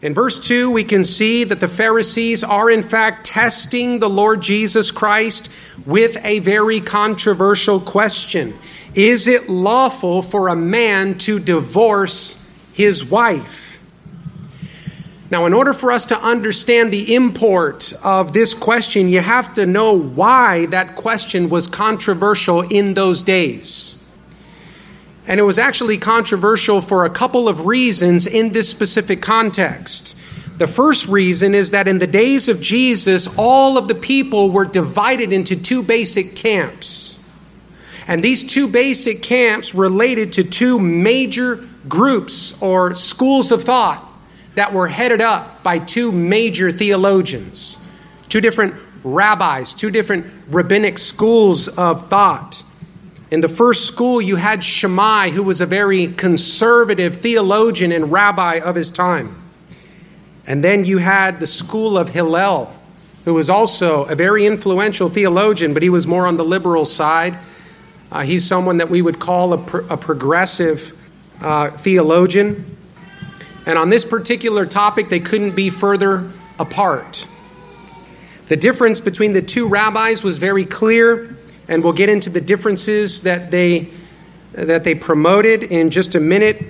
In verse 2, we can see that the Pharisees are in fact testing the Lord Jesus Christ with a very controversial question Is it lawful for a man to divorce his wife? Now, in order for us to understand the import of this question, you have to know why that question was controversial in those days. And it was actually controversial for a couple of reasons in this specific context. The first reason is that in the days of Jesus, all of the people were divided into two basic camps. And these two basic camps related to two major groups or schools of thought that were headed up by two major theologians, two different rabbis, two different rabbinic schools of thought. In the first school, you had Shammai, who was a very conservative theologian and rabbi of his time. And then you had the school of Hillel, who was also a very influential theologian, but he was more on the liberal side. Uh, he's someone that we would call a, a progressive uh, theologian. And on this particular topic, they couldn't be further apart. The difference between the two rabbis was very clear and we'll get into the differences that they that they promoted in just a minute.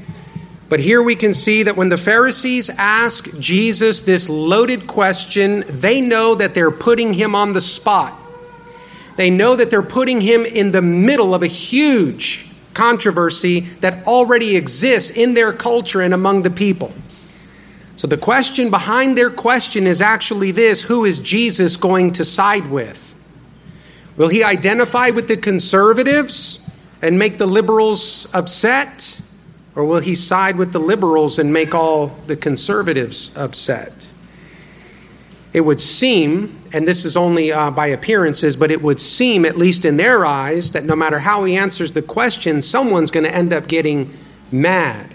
But here we can see that when the Pharisees ask Jesus this loaded question, they know that they're putting him on the spot. They know that they're putting him in the middle of a huge controversy that already exists in their culture and among the people. So the question behind their question is actually this who is Jesus going to side with? Will he identify with the conservatives and make the liberals upset? Or will he side with the liberals and make all the conservatives upset? It would seem, and this is only uh, by appearances, but it would seem, at least in their eyes, that no matter how he answers the question, someone's going to end up getting mad.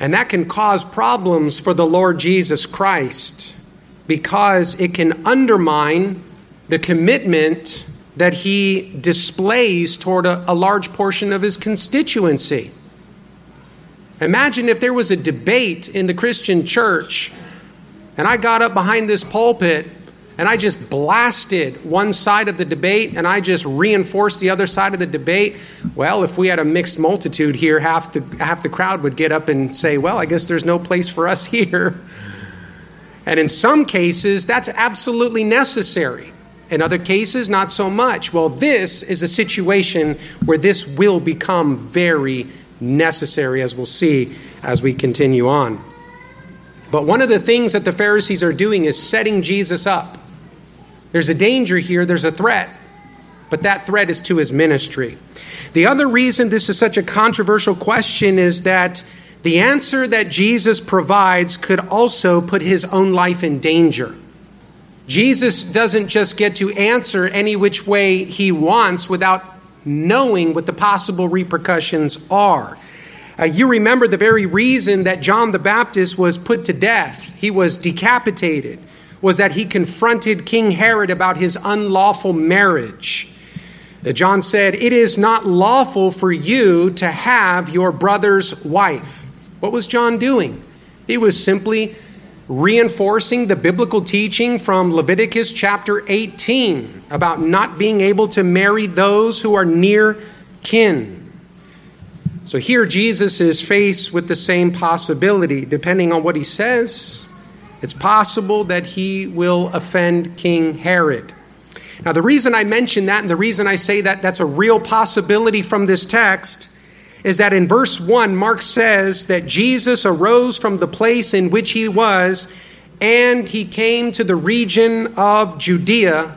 And that can cause problems for the Lord Jesus Christ because it can undermine the commitment that he displays toward a, a, large portion of his constituency. Imagine if there was a debate in the Christian church and I got up behind this pulpit and I just blasted one side of the debate and I just reinforced the other side of the debate. Well, if we had a mixed multitude here, half the, half the crowd would get up and say, Well, I guess there's no place for us here. And in some cases, that's absolutely necessary. In other cases, not so much. Well, this is a situation where this will become very necessary, as we'll see as we continue on. But one of the things that the Pharisees are doing is setting Jesus up. There's a danger here, there's a threat, but that threat is to his ministry. The other reason this is such a controversial question is that the answer that Jesus provides could also put his own life in danger. Jesus doesn't just get to answer any which way he wants without knowing what the possible repercussions are. Uh, you remember the very reason that John the Baptist was put to death, he was decapitated, was that he confronted King Herod about his unlawful marriage. Uh, John said, It is not lawful for you to have your brother's wife. What was John doing? He was simply reinforcing the biblical teaching from Leviticus chapter 18 about not being able to marry those who are near kin. So here Jesus is faced with the same possibility. Depending on what he says, it's possible that he will offend King Herod. Now, the reason I mention that and the reason I say that that's a real possibility from this text is that in verse 1, Mark says that Jesus arose from the place in which he was and he came to the region of Judea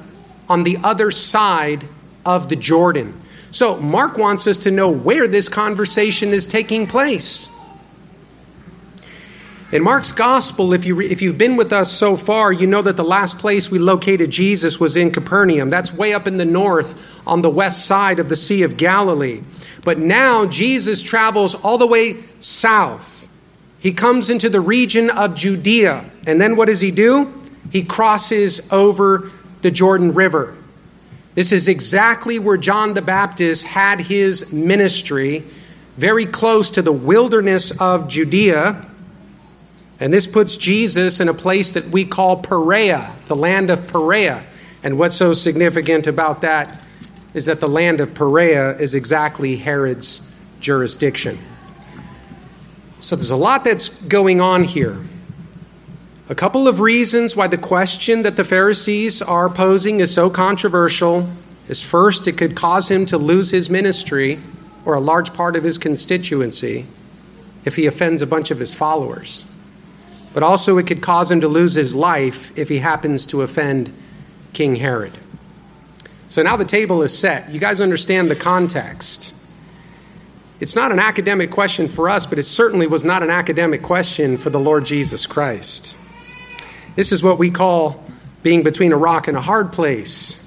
on the other side of the Jordan. So, Mark wants us to know where this conversation is taking place. In Mark's gospel, if, you, if you've been with us so far, you know that the last place we located Jesus was in Capernaum. That's way up in the north on the west side of the Sea of Galilee. But now Jesus travels all the way south. He comes into the region of Judea. And then what does he do? He crosses over the Jordan River. This is exactly where John the Baptist had his ministry, very close to the wilderness of Judea. And this puts Jesus in a place that we call Perea, the land of Perea. And what's so significant about that is that the land of Perea is exactly Herod's jurisdiction. So there's a lot that's going on here. A couple of reasons why the question that the Pharisees are posing is so controversial is first, it could cause him to lose his ministry or a large part of his constituency if he offends a bunch of his followers. But also, it could cause him to lose his life if he happens to offend King Herod. So now the table is set. You guys understand the context. It's not an academic question for us, but it certainly was not an academic question for the Lord Jesus Christ. This is what we call being between a rock and a hard place,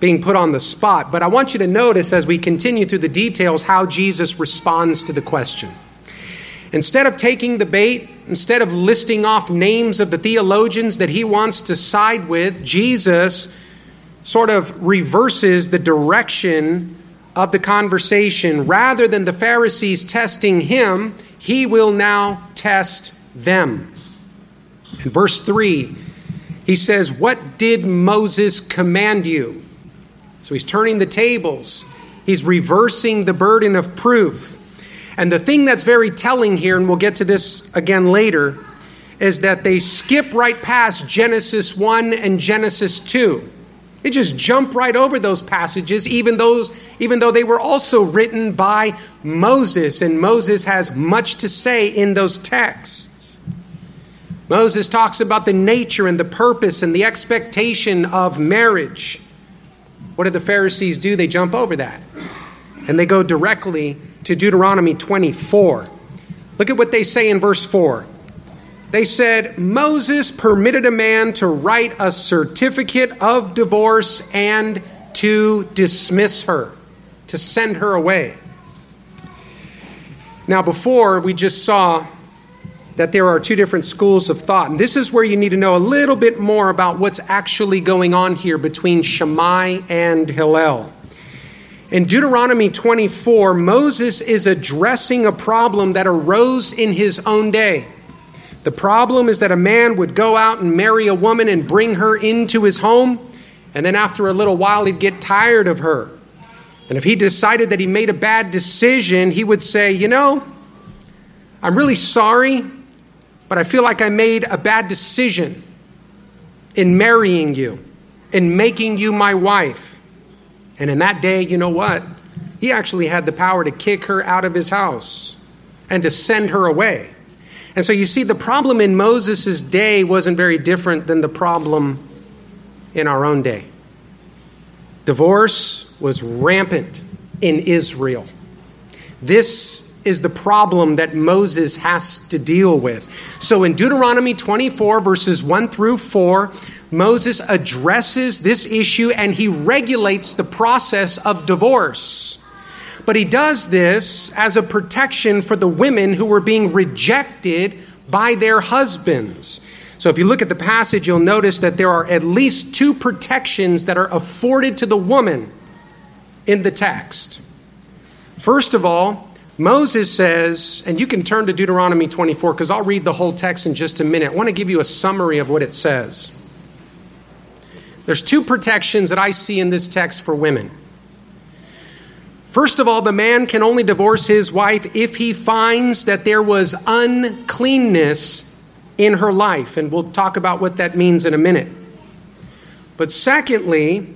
being put on the spot. But I want you to notice as we continue through the details how Jesus responds to the question. Instead of taking the bait, instead of listing off names of the theologians that he wants to side with, Jesus sort of reverses the direction of the conversation. Rather than the Pharisees testing him, he will now test them. In verse 3, he says, What did Moses command you? So he's turning the tables, he's reversing the burden of proof. And the thing that's very telling here, and we'll get to this again later, is that they skip right past Genesis 1 and Genesis 2. They just jump right over those passages, even, those, even though they were also written by Moses, and Moses has much to say in those texts. Moses talks about the nature and the purpose and the expectation of marriage. What did the Pharisees do? They jump over that and they go directly to Deuteronomy 24. Look at what they say in verse 4. They said, Moses permitted a man to write a certificate of divorce and to dismiss her, to send her away. Now, before we just saw that there are two different schools of thought, and this is where you need to know a little bit more about what's actually going on here between Shammai and Hillel. In Deuteronomy 24, Moses is addressing a problem that arose in his own day. The problem is that a man would go out and marry a woman and bring her into his home, and then after a little while, he'd get tired of her. And if he decided that he made a bad decision, he would say, You know, I'm really sorry, but I feel like I made a bad decision in marrying you, in making you my wife. And in that day, you know what? He actually had the power to kick her out of his house and to send her away. And so you see, the problem in Moses' day wasn't very different than the problem in our own day. Divorce was rampant in Israel. This is the problem that Moses has to deal with. So in Deuteronomy 24, verses 1 through 4, Moses addresses this issue and he regulates the process of divorce. But he does this as a protection for the women who were being rejected by their husbands. So if you look at the passage, you'll notice that there are at least two protections that are afforded to the woman in the text. First of all, Moses says, and you can turn to Deuteronomy 24 because I'll read the whole text in just a minute. I want to give you a summary of what it says. There's two protections that I see in this text for women. First of all, the man can only divorce his wife if he finds that there was uncleanness in her life. And we'll talk about what that means in a minute. But secondly,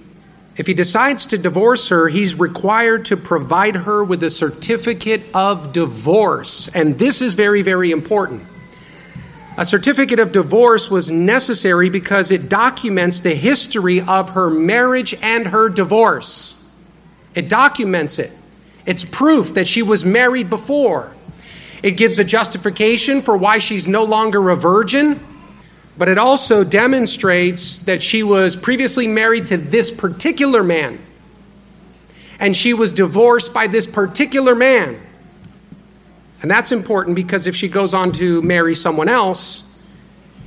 if he decides to divorce her, he's required to provide her with a certificate of divorce. And this is very, very important. A certificate of divorce was necessary because it documents the history of her marriage and her divorce. It documents it. It's proof that she was married before. It gives a justification for why she's no longer a virgin, but it also demonstrates that she was previously married to this particular man and she was divorced by this particular man. And that's important because if she goes on to marry someone else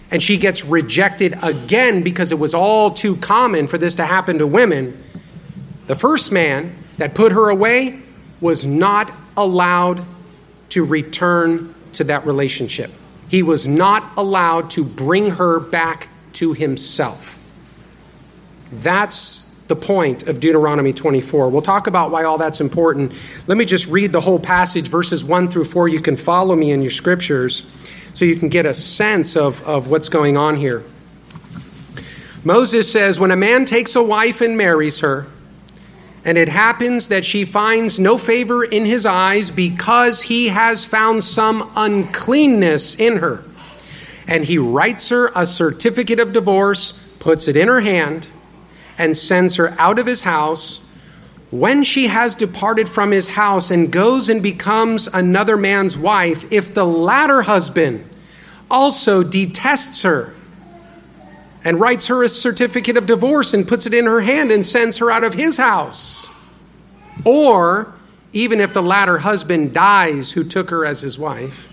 and she gets rejected again because it was all too common for this to happen to women, the first man that put her away was not allowed to return to that relationship. he was not allowed to bring her back to himself. That's the point of Deuteronomy 24. We'll talk about why all that's important. Let me just read the whole passage, verses 1 through 4. You can follow me in your scriptures so you can get a sense of, of what's going on here. Moses says, When a man takes a wife and marries her, and it happens that she finds no favor in his eyes because he has found some uncleanness in her. And he writes her a certificate of divorce, puts it in her hand, and sends her out of his house. When she has departed from his house and goes and becomes another man's wife, if the latter husband also detests her and writes her a certificate of divorce and puts it in her hand and sends her out of his house. Or, even if the latter husband dies who took her as his wife,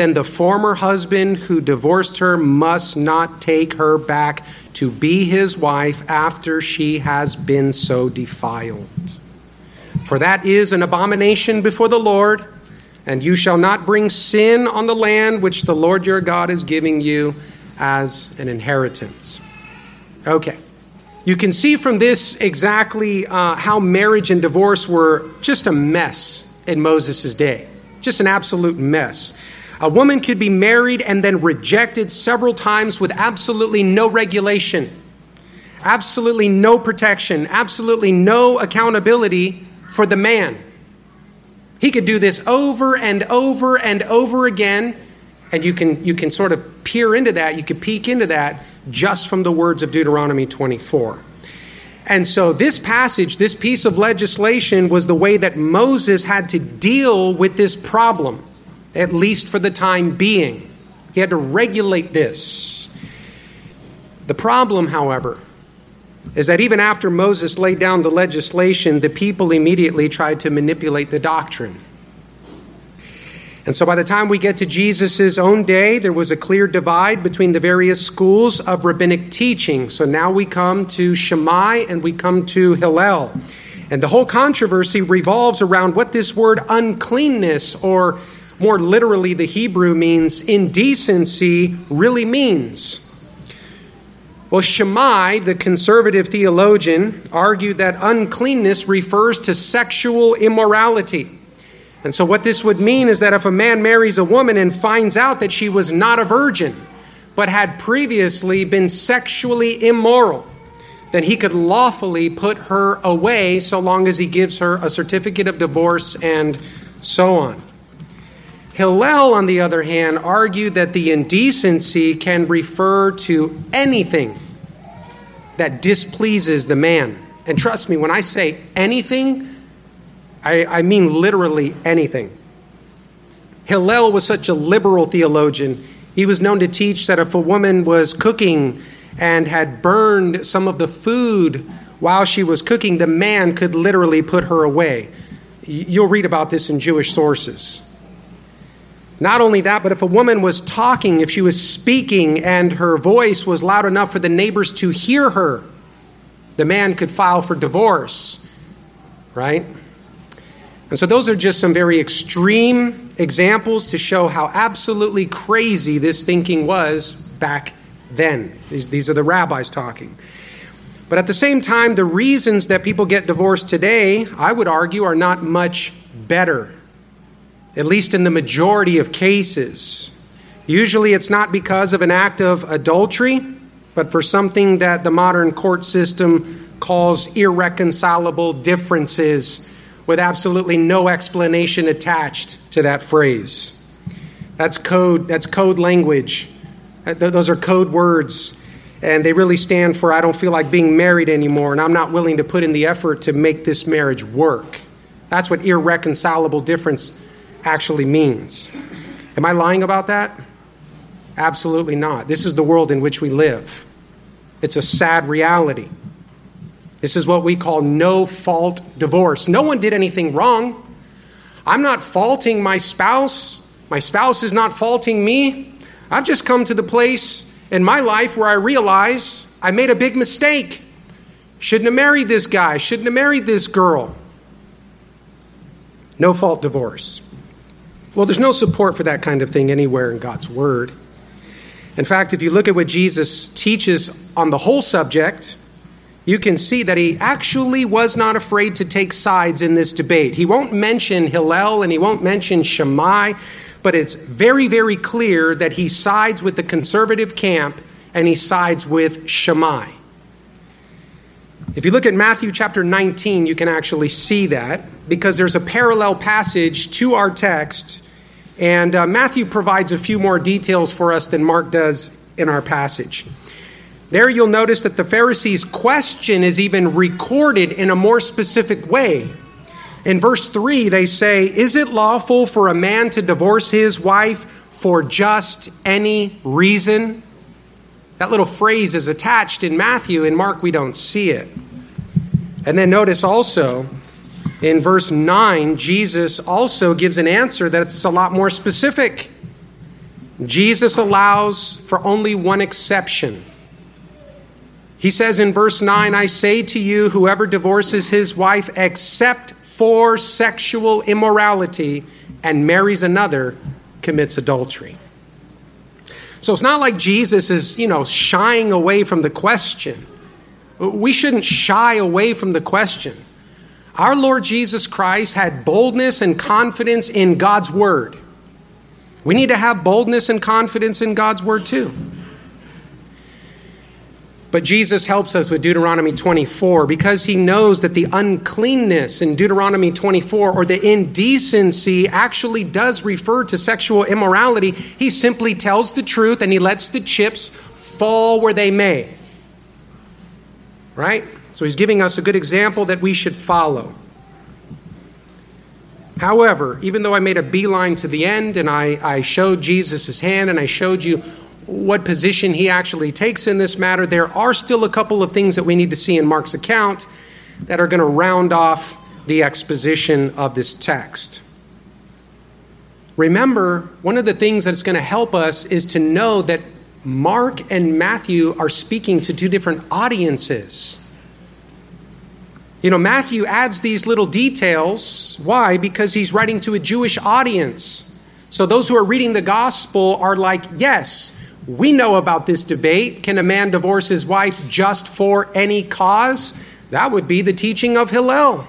then the former husband who divorced her must not take her back to be his wife after she has been so defiled. For that is an abomination before the Lord, and you shall not bring sin on the land which the Lord your God is giving you as an inheritance. Okay. You can see from this exactly uh, how marriage and divorce were just a mess in Moses' day. Just an absolute mess. A woman could be married and then rejected several times with absolutely no regulation, absolutely no protection, absolutely no accountability for the man. He could do this over and over and over again and you can, you can sort of peer into that, you can peek into that just from the words of Deuteronomy 24. And so, this passage, this piece of legislation, was the way that Moses had to deal with this problem, at least for the time being. He had to regulate this. The problem, however, is that even after Moses laid down the legislation, the people immediately tried to manipulate the doctrine. And so by the time we get to Jesus' own day, there was a clear divide between the various schools of rabbinic teaching. So now we come to Shammai and we come to Hillel. And the whole controversy revolves around what this word uncleanness, or more literally, the Hebrew means indecency, really means. Well, Shammai, the conservative theologian, argued that uncleanness refers to sexual immorality. And so, what this would mean is that if a man marries a woman and finds out that she was not a virgin, but had previously been sexually immoral, then he could lawfully put her away so long as he gives her a certificate of divorce and so on. Hillel, on the other hand, argued that the indecency can refer to anything that displeases the man. And trust me, when I say anything, I, I mean literally anything. Hillel was such a liberal theologian. He was known to teach that if a woman was cooking and had burned some of the food while she was cooking, the man could literally put her away. You'll read about this in Jewish sources. Not only that, but if a woman was talking, if she was speaking and her voice was loud enough for the neighbors to hear her, the man could file for divorce, right? And so, those are just some very extreme examples to show how absolutely crazy this thinking was back then. These, these, are the rabbis talking. But at the same time, the reasons that people get divorced today, I would argue, are not much better, at least in the majority of cases. Usually, it's not because of an act of adultery, but for something that the modern court system calls irreconcilable differences with absolutely no explanation attached to that phrase. That's code, that's code language. Uh, those are code words, and they really stand for I don't feel like being married anymore, and I'm not willing to put in the effort to make this marriage work. That's what irreconcilable difference actually means. Am I lying about that? Absolutely not. This is the world in which we live. It's a sad reality. This is what we call no fault divorce. No one did anything wrong. I'm not faulting my spouse. My spouse is not faulting me. I've just come to the place in my life where I realize I made a big mistake. Shouldn't have married this guy, shouldn't have married this girl. No fault divorce. Well, there's no support for that kind of thing anywhere in God's Word. In fact, if you look at what Jesus teaches on the whole subject, you can see that he actually was not afraid to take sides in this debate. He won't mention Hillel and he won't mention Shammai, but it's very, very clear that he sides with the conservative camp and he sides with Shammai. If you look at Matthew chapter 19, you can actually see that because there's a parallel passage to our text, and uh, Matthew provides a few more details for us than Mark does in our passage. There you'll notice that the Pharisees' question is even recorded in a more specific way. In verse 3, they say, Is it lawful for a man to divorce his wife for just any reason? That little phrase is attached in Matthew. In Mark, we don't see it. And then notice also in verse 9, Jesus also gives an answer that's a lot more specific. Jesus allows for only one exception. He says in verse 9, I say to you, whoever divorces his wife except for sexual immorality and marries another commits adultery. So it's not like Jesus is, you know, shying away from the question. We shouldn't shy away from the question. Our Lord Jesus Christ had boldness and confidence in God's word. We need to have boldness and confidence in God's word too. But Jesus helps us with Deuteronomy 24 because he knows that the uncleanness in Deuteronomy 24 or the indecency actually does refer to sexual immorality. He simply tells the truth and he lets the chips fall where they may. Right? So he's giving us a good example that we should follow. However, even though I made a beeline to the end and I, I showed Jesus' hand and I showed you what position he actually takes in this matter, there are still a couple of things that we need to see in Mark's account that are going to round off the exposition of this text. Remember, one of the things that's going to help us is to know that Mark and Matthew are speaking to two different audiences. You know, Matthew adds these little details. Why? Because he's writing to a Jewish audience. So those who are reading the gospel are like, yes, we know about this debate. Can a man divorce his wife just for any cause? That would be the teaching of Hillel.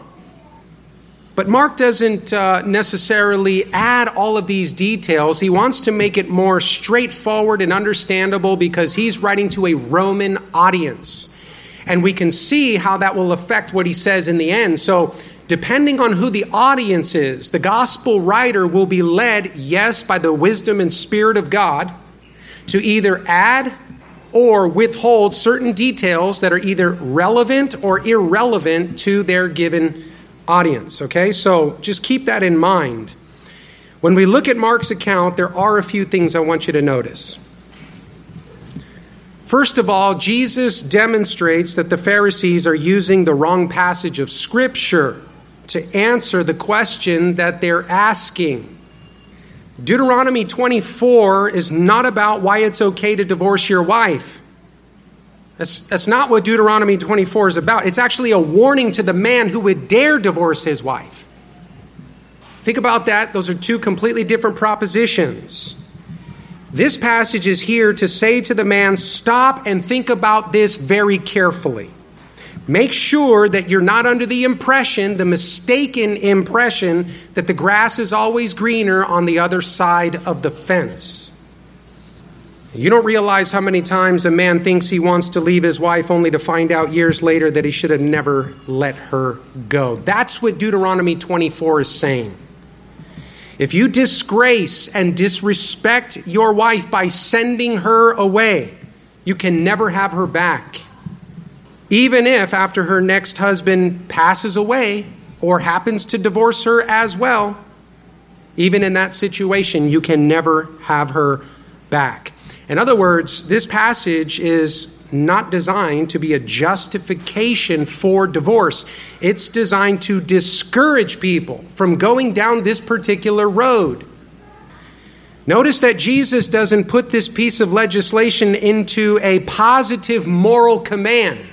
But Mark doesn't uh, necessarily add all of these details. He wants to make it more straightforward and understandable because he's writing to a Roman audience. And we can see how that will affect what he says in the end. So, depending on who the audience is, the gospel writer will be led, yes, by the wisdom and spirit of God to either add or withhold certain details that are either relevant or irrelevant to their given audience. Okay, so just keep that in mind. When we look at Mark's account, there are a few things I want you to notice. First of all, Jesus demonstrates that the Pharisees are using the wrong passage of Scripture to answer the question that they're asking. Deuteronomy 24 is not about why it's okay to divorce your wife. That's, that's not what Deuteronomy 24 is about. It's actually a warning to the man who would dare divorce his wife. Think about that. Those are two completely different propositions. This passage is here to say to the man, stop and think about this very carefully. Make sure that you're not under the impression, the mistaken impression, that the grass is always greener on the other side of the fence. You don't realize how many times a man thinks he wants to leave his wife only to find out years later that he should have never let her go. That's what Deuteronomy 24 is saying. If you disgrace and disrespect your wife by sending her away, you can never have her back even if after her next husband passes away or happens to divorce her as well, even in that situation, you can never have her back. In other words, this passage is not designed to be a justification for divorce. It's designed to discourage people from going down this particular road. Notice that Jesus doesn't put this piece of legislation into a positive moral command.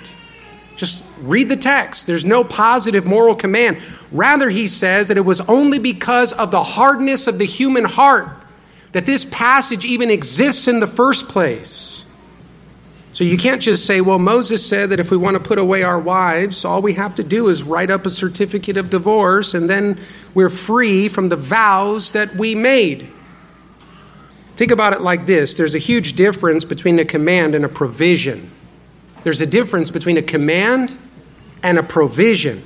Just Read the text. There's no positive moral command. Rather, he says that it was only because of the hardness of the human heart that this passage even exists in the first place. So you can't just say, well, Moses said that if we want to put away our wives, all we have to do is write up a certificate of divorce and then we're free from the vows that we made. Think about it like this there's a huge difference between a command and a provision. There's a difference between a command and a provision.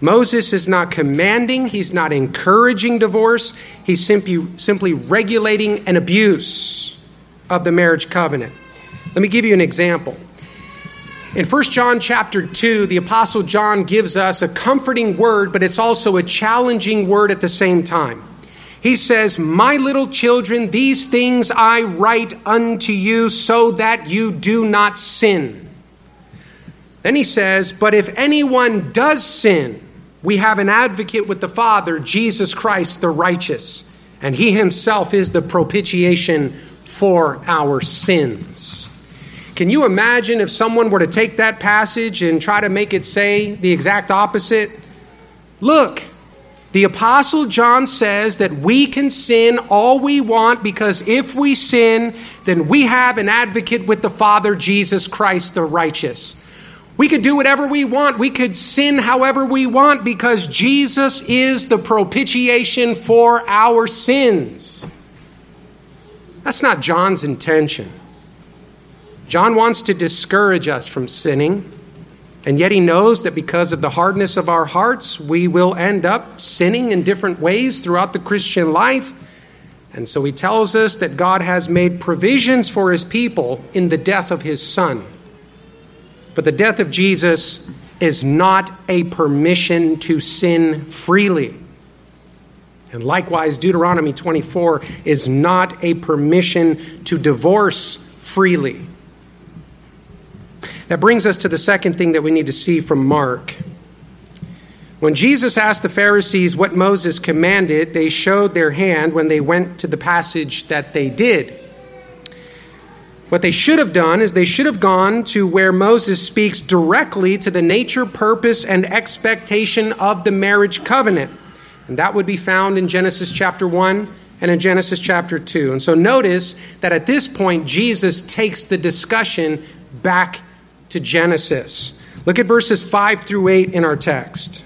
Moses is not commanding, he's not encouraging divorce, he's simply, simply regulating an abuse of the marriage covenant. Let me give you an example. In 1 John chapter 2, the apostle John gives us a comforting word, but it's also a challenging word at the same time. He says, "My little children, these things I write unto you so that you do not sin." Then he says, "But if anyone does sin, we have an advocate with the Father, Jesus Christ the righteous, and he himself is the propitiation for our sins." Can you imagine if someone were to take that passage and try to make it say the exact opposite? Look, the Apostle John says that we can sin all we want because if we sin, then we have an advocate with the Father, Jesus Christ the righteous. We could do whatever we want. We could sin however we want because Jesus is the propitiation for our sins. That's not John's intention. John wants to discourage us from sinning, and yet he knows that because of the hardness of our hearts, we will end up sinning in different ways throughout the Christian life. And so he tells us that God has made provisions for his people in the death of his son. But the death of Jesus is not a permission to sin freely. And likewise, Deuteronomy 24 is not a permission to divorce freely. That brings us to the second thing that we need to see from Mark. When Jesus asked the Pharisees what Moses commanded, they showed their hand when they went to the passage that they did. What they should have done is they should have gone to where Moses speaks directly to the nature, purpose, and expectation of the marriage covenant. And that would be found in Genesis chapter 1 and in Genesis chapter 2. And so notice that at this point, Jesus takes the discussion back to Genesis. Look at verses 5 through 8 in our text.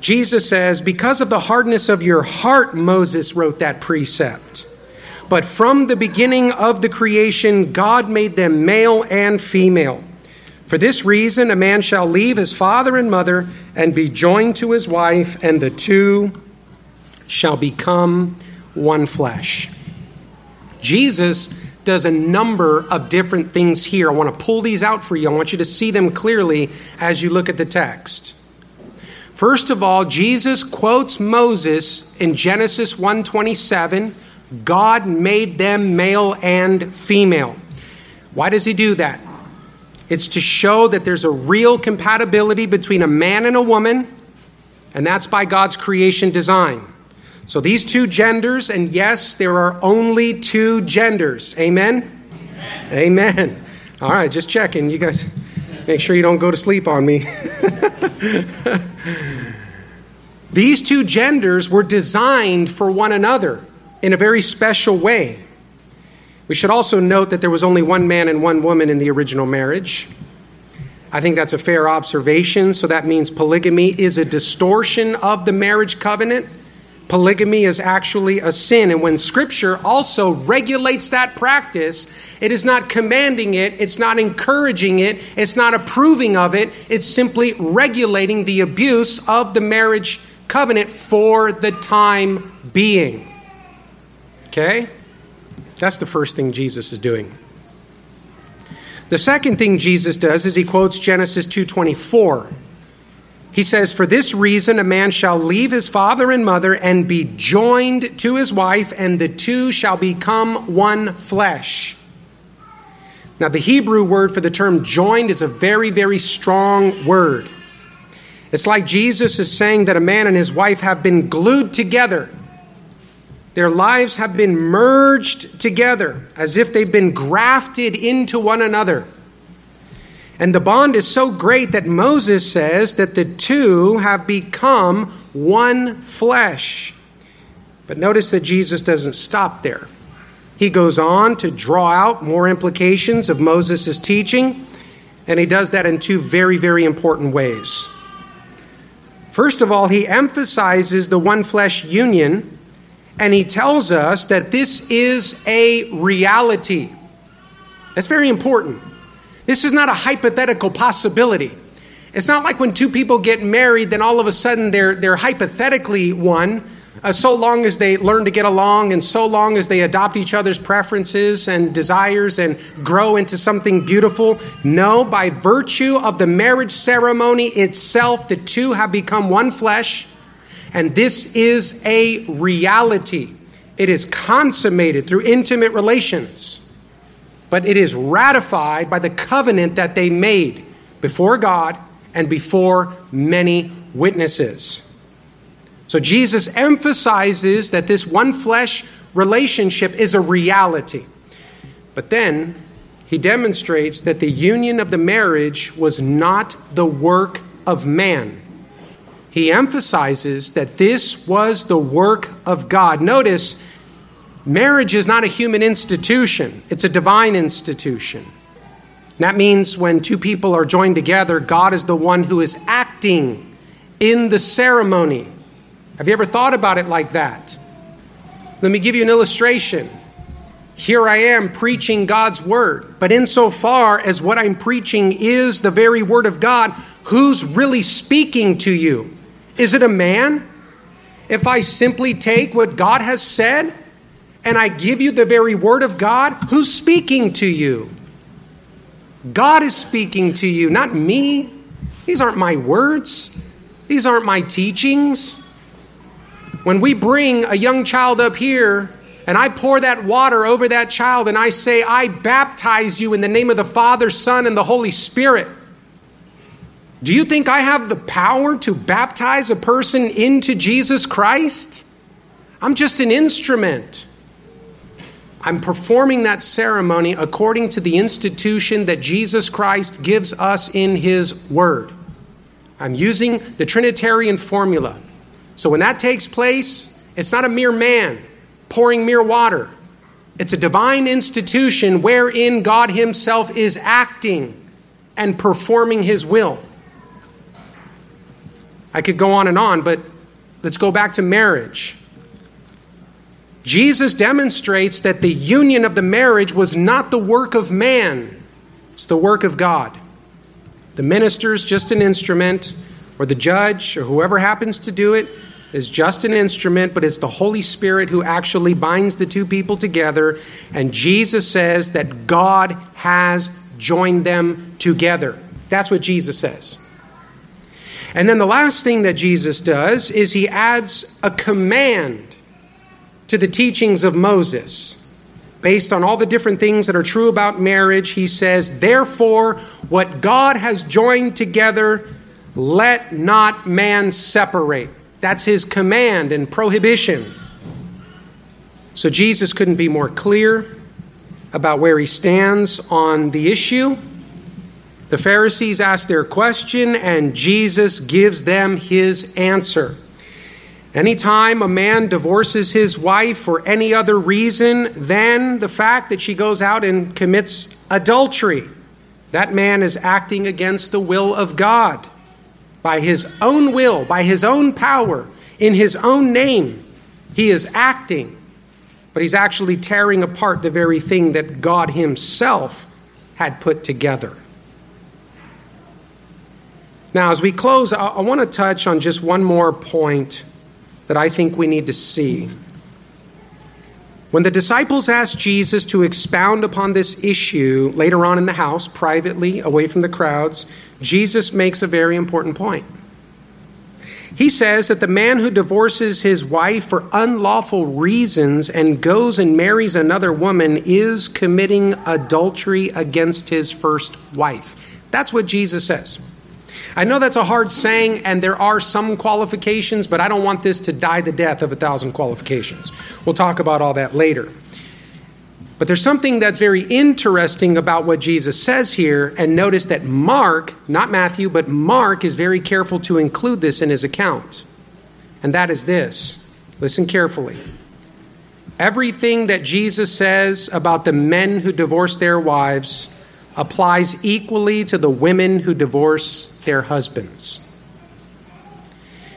Jesus says, Because of the hardness of your heart, Moses wrote that precept. But from the beginning of the creation, God made them male and female. For this reason, a man shall leave his father and mother and be joined to his wife, and the two shall become one flesh. Jesus does a number of different things here. I want to pull these out for you. I want you to see them clearly as you look at the text. First of all, Jesus quotes Moses in Genesis 1:27, God made them male and female. Why does he do that? It's to show that there's a real compatibility between a man and a woman, and that's by God's creation design. So these two genders, and yes, there are only two genders. Amen? Amen. Amen. All right, just checking. You guys make sure you don't go to sleep on me. these two genders were designed for one another in a very special way. We should also note that there was only one man and one woman in the original marriage. I think that's a fair observation. So that means polygamy is a distortion of the marriage covenant. Polygamy is actually a sin. And when Scripture also regulates that practice, it is not commanding it, it's not encouraging it, it's not approving of it, it's simply regulating the abuse of the marriage covenant for the time being. Okay? That's the first thing Jesus is doing. The second thing Jesus does is he quotes Genesis 2:24. He says, For this reason, a man shall leave his father and mother and be joined to his wife, and the two shall become one flesh. Now, the Hebrew word for the term joined is a very, very strong word. It's like Jesus is saying that a man and his wife have been glued together. Their lives have been merged together as if they've been grafted into one another. And the bond is so great that Moses says that the two have become one flesh. But notice that Jesus doesn't stop there. He goes on to draw out more implications of Moses' teaching, and he does that in two very, very important ways. First of all, he emphasizes the one flesh union, and he tells us that this is a reality. That's very important. This is not a hypothetical possibility. It's not like when two people get married, then all of a sudden they're, they're hypothetically one, uh, so long as they learn to get along and so long as they adopt each other's preferences and desires and grow into something beautiful. No, by virtue of the marriage ceremony itself, the two have become one flesh, and this is a reality. It is consummated through intimate relations but it is ratified by the covenant that they made before God and before many witnesses. So Jesus emphasizes that this one flesh relationship is a reality. But then he demonstrates that the union of the marriage was not the work of man. He emphasizes that this was the work of God. Notice Marriage is not a human institution, it's a divine institution. that means when two people are joined together, God is the one who is acting in the ceremony. Have you ever thought about it like that? Let me give you an illustration. Here I am preaching God's word, but insofar as what I'm preaching is the very word of God, who's really speaking to you? Is it a man? If I simply take what God has said, and I give you the very word of God, who's speaking to you? God is speaking to you, not me. These aren't my words, these aren't my teachings. When we bring a young child up here and I pour that water over that child and I say, I baptize you in the name of the Father, Son, and the Holy Spirit. Do you think I have the power to baptize a person into Jesus Christ? I'm just an instrument. I'm performing that ceremony according to the institution that Jesus Christ gives us in His Word. I'm using the Trinitarian formula. So when that takes place, it's not a mere man pouring mere water, it's a divine institution wherein God Himself is acting and performing His will. I could go on and on, but let's go back to marriage. Jesus demonstrates that the union of the marriage was not the work of man, it's the work of God. The minister is just an instrument, or the judge, or whoever happens to do it is just an instrument, but it's the Holy Spirit who actually binds the two people together. And Jesus says that God has joined them together. That's what Jesus says. And then the last thing that Jesus does is he adds a command to the teachings of Moses. Based on all the different things that are true about marriage, he says, Therefore, what God has joined together, let not man separate. That's his command and prohibition. So Jesus couldn't be more clear about where he stands on the issue. The Pharisees ask their question, and Jesus gives them his answer. Anytime a man divorces his wife for any other reason than the fact that she goes out and commits adultery, that man is acting against the will of God. By his own will, by his own power, in his own name, he is acting, but he's actually tearing apart the very thing that God himself had put together. Now, as we close, I, want to touch on just one more point that I think we need to see. When the disciples asked Jesus to expound upon this issue later on in the house, privately, away from the crowds, Jesus makes a very important point. He says that the man who divorces his wife for unlawful reasons and goes and marries another woman is committing adultery against his first wife. That's what Jesus says. I know that's a hard saying, and there are some qualifications, but I don't want this to die the death of a thousand qualifications. We'll talk about all that later. But there's something that's very interesting about what Jesus says here, and notice that Mark, not Matthew, but Mark is very careful to include this in his account. And that is this listen carefully. Everything that Jesus says about the men who divorce their wives applies equally to the women who divorce their husbands.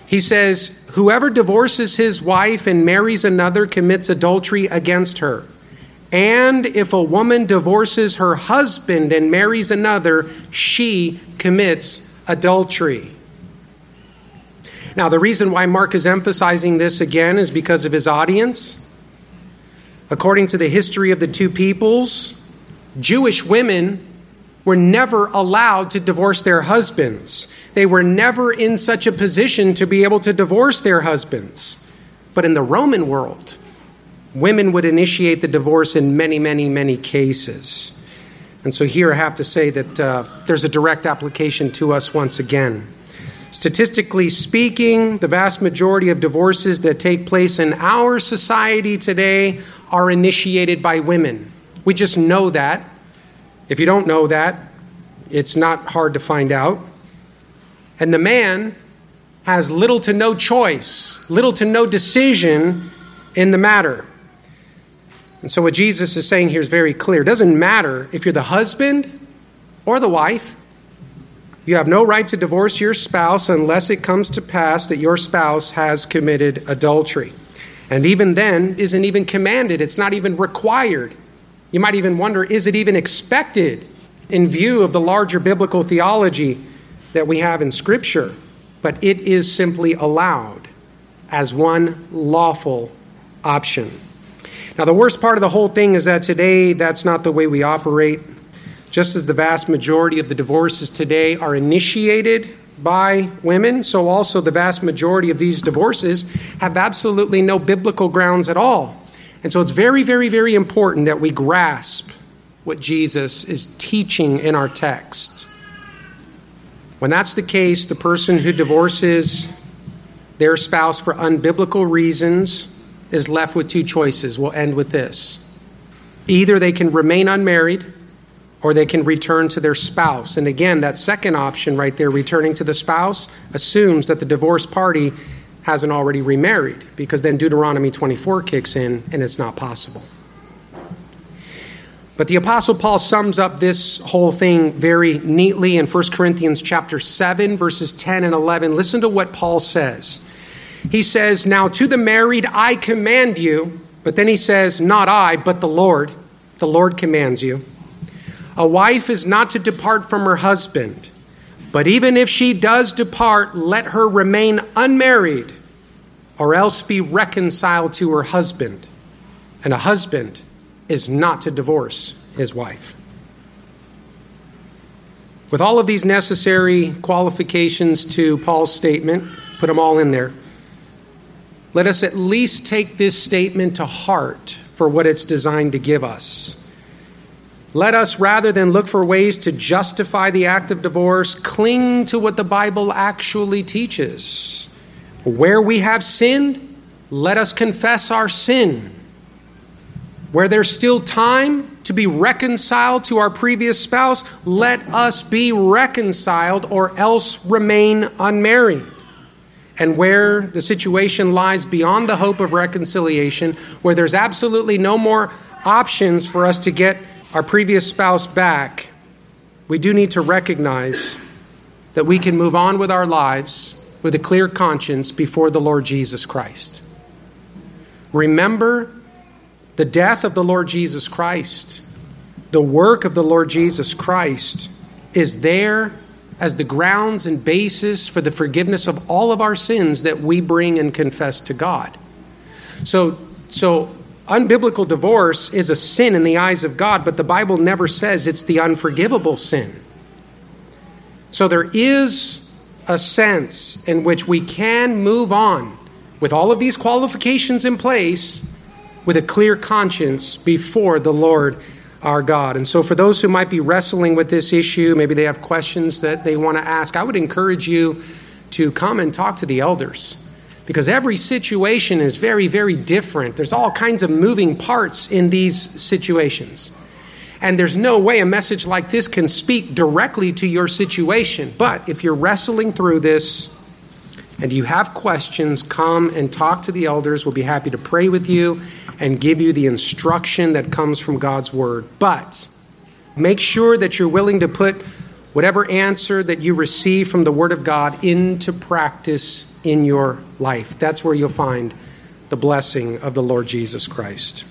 He says, Whoever divorces his wife and marries another commits adultery against her. And if a woman divorces her husband and marries another, she commits adultery. Now, the reason why Mark is emphasizing this again is because of his audience. According to the history of the two peoples, Jewish women were never allowed to divorce their husbands. They were never in such a position to be able to divorce their husbands. But in the Roman world, women would initiate the divorce in many, many, many cases. And so here I have to say that uh, there's a direct application to us once again. Statistically speaking, the vast majority of divorces that take place in our society today are initiated by women. We just know that. If you don't know that, it's not hard to find out. And the man has little to no choice, little to no decision in the matter. And so, what Jesus is saying here is very clear. It doesn't matter if you're the husband or the wife, you have no right to divorce your spouse unless it comes to pass that your spouse has committed adultery. And even then, isn't even commanded, it's not even required. You might even wonder is it even expected in view of the larger biblical theology that we have in Scripture? But it is simply allowed as one lawful option. Now, the worst part of the whole thing is that today that's not the way we operate. Just as the vast majority of the divorces today are initiated by women, so also the vast majority of these divorces have absolutely no biblical grounds at all. And so it's very, very, very important that we grasp what Jesus is teaching in our text. When that's the case, the person who divorces their spouse for unbiblical reasons is left with two choices. We'll end with this. Either they can remain unmarried or they can return to their spouse. And again, that second option right there, returning to the spouse, assumes that the divorced party hasn't already remarried because then Deuteronomy 24 kicks in and it's not possible. But the apostle Paul sums up this whole thing very neatly in 1 Corinthians chapter 7 verses 10 and 11. Listen to what Paul says he says, Now to the married I command you, but then he says, Not I, but the Lord. The Lord commands you. A wife is not to depart from her husband, but even if she does depart, let her remain unmarried, or else be reconciled to her husband. And a husband is not to divorce his wife. With all of these necessary qualifications to Paul's statement, put them all in there let us at least take this statement to heart for what it's designed to give us. Let us, rather than look for ways to justify the act of divorce, cling to what the Bible actually teaches. Where we have sinned, let us confess our sin. Where there's still time to be reconciled to our previous spouse, let us be reconciled or else remain unmarried and where the situation lies beyond the hope of reconciliation, where there's absolutely no more options for us to get our previous spouse back, we do need to recognize that we can move on with our lives with a clear conscience before the Lord Jesus Christ. Remember the death of the Lord Jesus Christ, the work of the Lord Jesus Christ is there as the grounds and basis for the forgiveness of all of our sins that we bring and confess to God. So, so unbiblical divorce is a sin in the eyes of God, but the Bible never says it's the unforgivable sin. So there is a sense in which we can move on with all of these qualifications in place with a clear conscience before the Lord our God. And so, for those who might be wrestling with this issue, maybe they have questions that they want to ask, I would encourage you to come and talk to the elders. because every situation is very, very different. There's all kinds of moving parts in these situations. And there's no way a message like this can speak directly to your situation. But if you're wrestling through this and you have questions, come and talk to the elders. We'll be happy to pray with you and give you the instruction that comes from God's Word. But make sure that you're willing to put whatever answer that you receive from the Word of God into practice in your life. That's where you'll find the blessing of the Lord Jesus Christ.